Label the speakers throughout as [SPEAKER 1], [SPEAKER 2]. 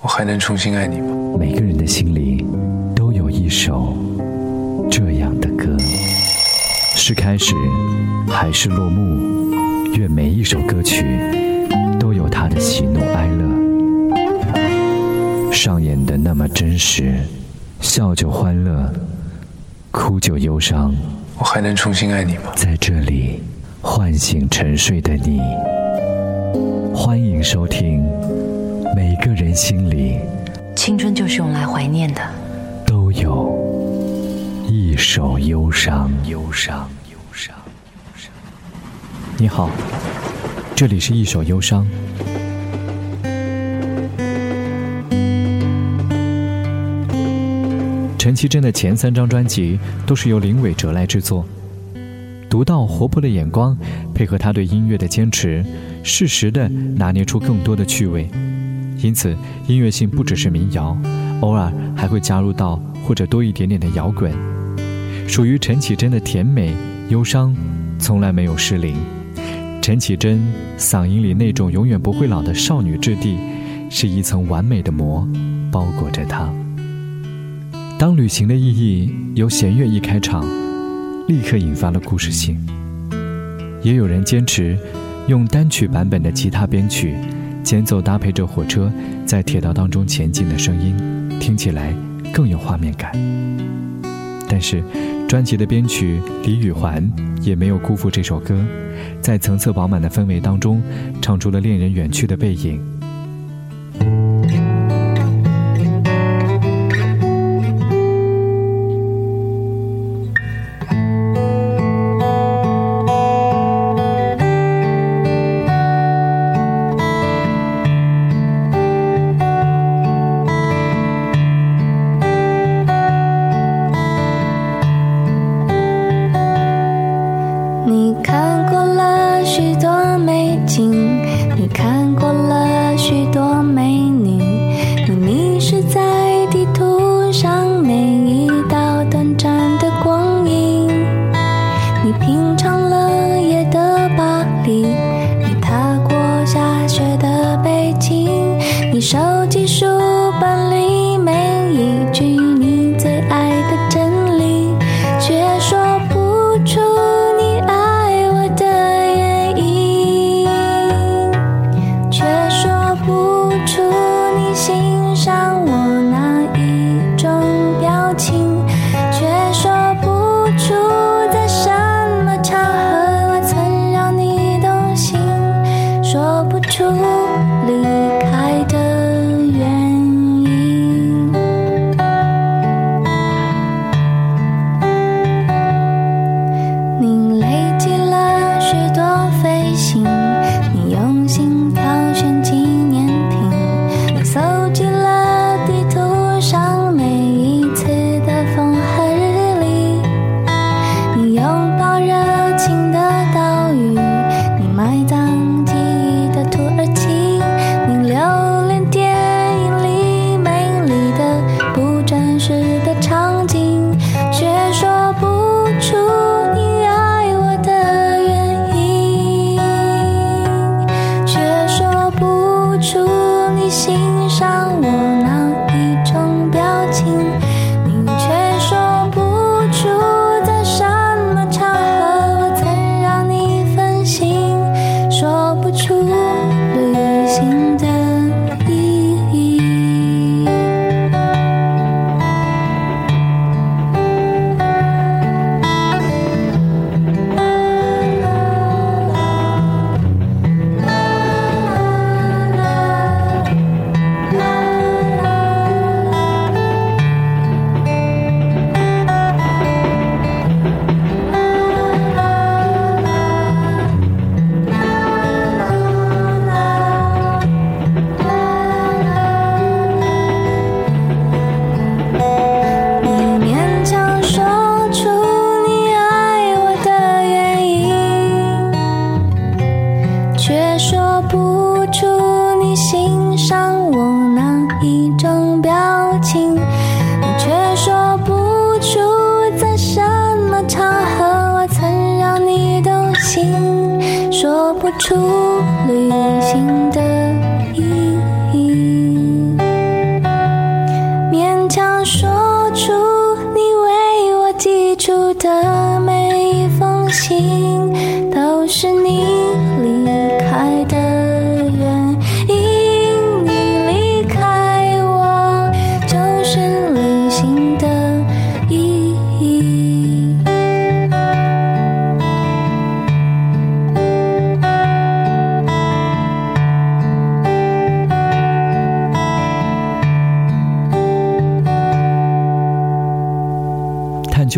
[SPEAKER 1] 我还能重新爱你吗？
[SPEAKER 2] 每个人的心里都有一首这样的歌，是开始还是落幕？愿每一首歌曲都有它的喜怒哀乐，上演的那么真实，笑就欢乐，哭就忧伤。
[SPEAKER 1] 我还能重新爱你吗？
[SPEAKER 2] 在这里唤醒沉睡的你，欢迎收听。每个人心里，
[SPEAKER 3] 青春就是用来怀念的，
[SPEAKER 2] 都有一首忧伤。忧伤，忧伤，忧伤。你好，这里是一首忧伤。陈绮贞的前三张专辑都是由林伟哲来制作，独到活泼的眼光，配合他对音乐的坚持，适时的拿捏出更多的趣味。因此，音乐性不只是民谣，偶尔还会加入到或者多一点点的摇滚。属于陈绮贞的甜美忧伤，从来没有失灵。陈绮贞嗓音里那种永远不会老的少女质地，是一层完美的膜，包裹着她。当旅行的意义由弦乐一开场，立刻引发了故事性。也有人坚持用单曲版本的吉他编曲。前奏搭配着火车在铁道当中前进的声音，听起来更有画面感。但是，专辑的编曲李宇环也没有辜负这首歌，在层次饱满的氛围当中，唱出了恋人远去的背影。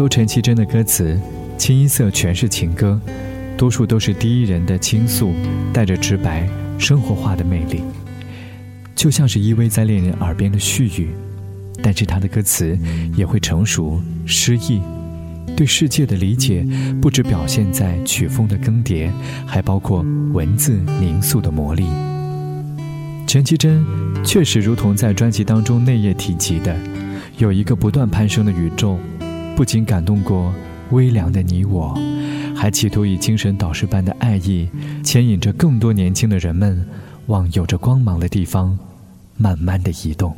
[SPEAKER 2] 周陈绮贞的歌词，清一色全是情歌，多数都是第一人的倾诉，带着直白、生活化的魅力，就像是依偎在恋人耳边的絮语。但是他的歌词也会成熟、诗意，对世界的理解不止表现在曲风的更迭，还包括文字凝塑的魔力。陈绮贞确实如同在专辑当中内页提及的，有一个不断攀升的宇宙，不仅感动过微凉的你我，还企图以精神导师般的爱意，牵引着更多年轻的人们，往有着光芒的地方，慢慢的移动。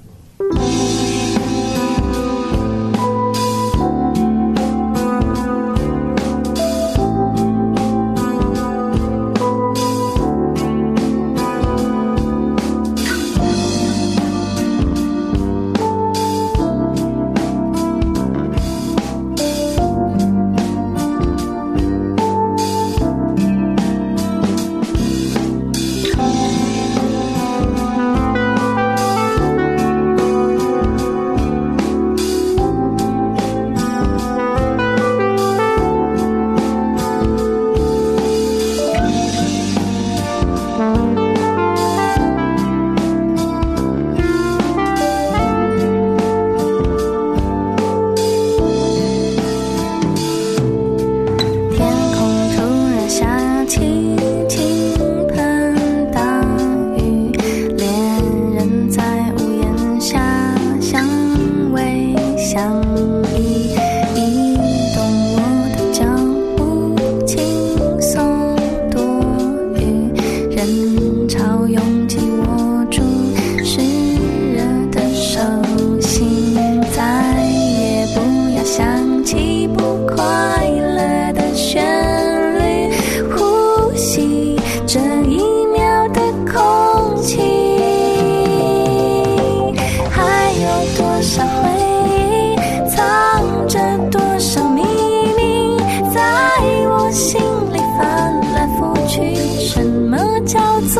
[SPEAKER 4] 想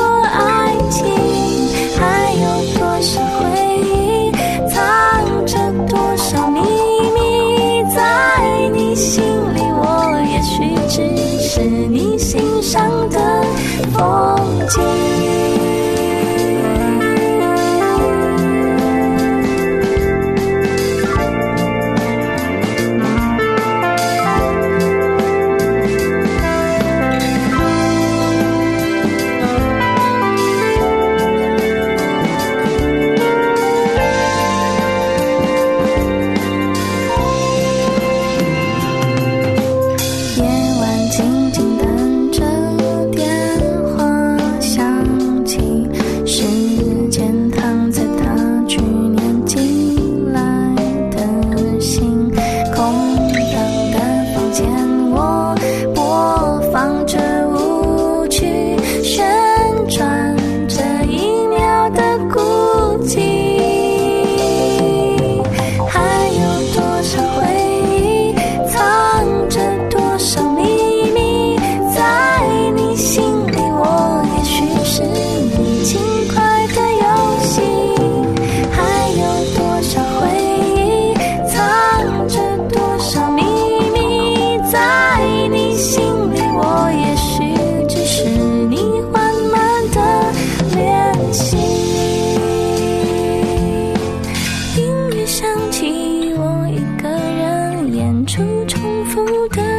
[SPEAKER 4] 说爱情还有多少回？忆藏着多少秘密在你心里？我也许只是你欣赏的风景。you.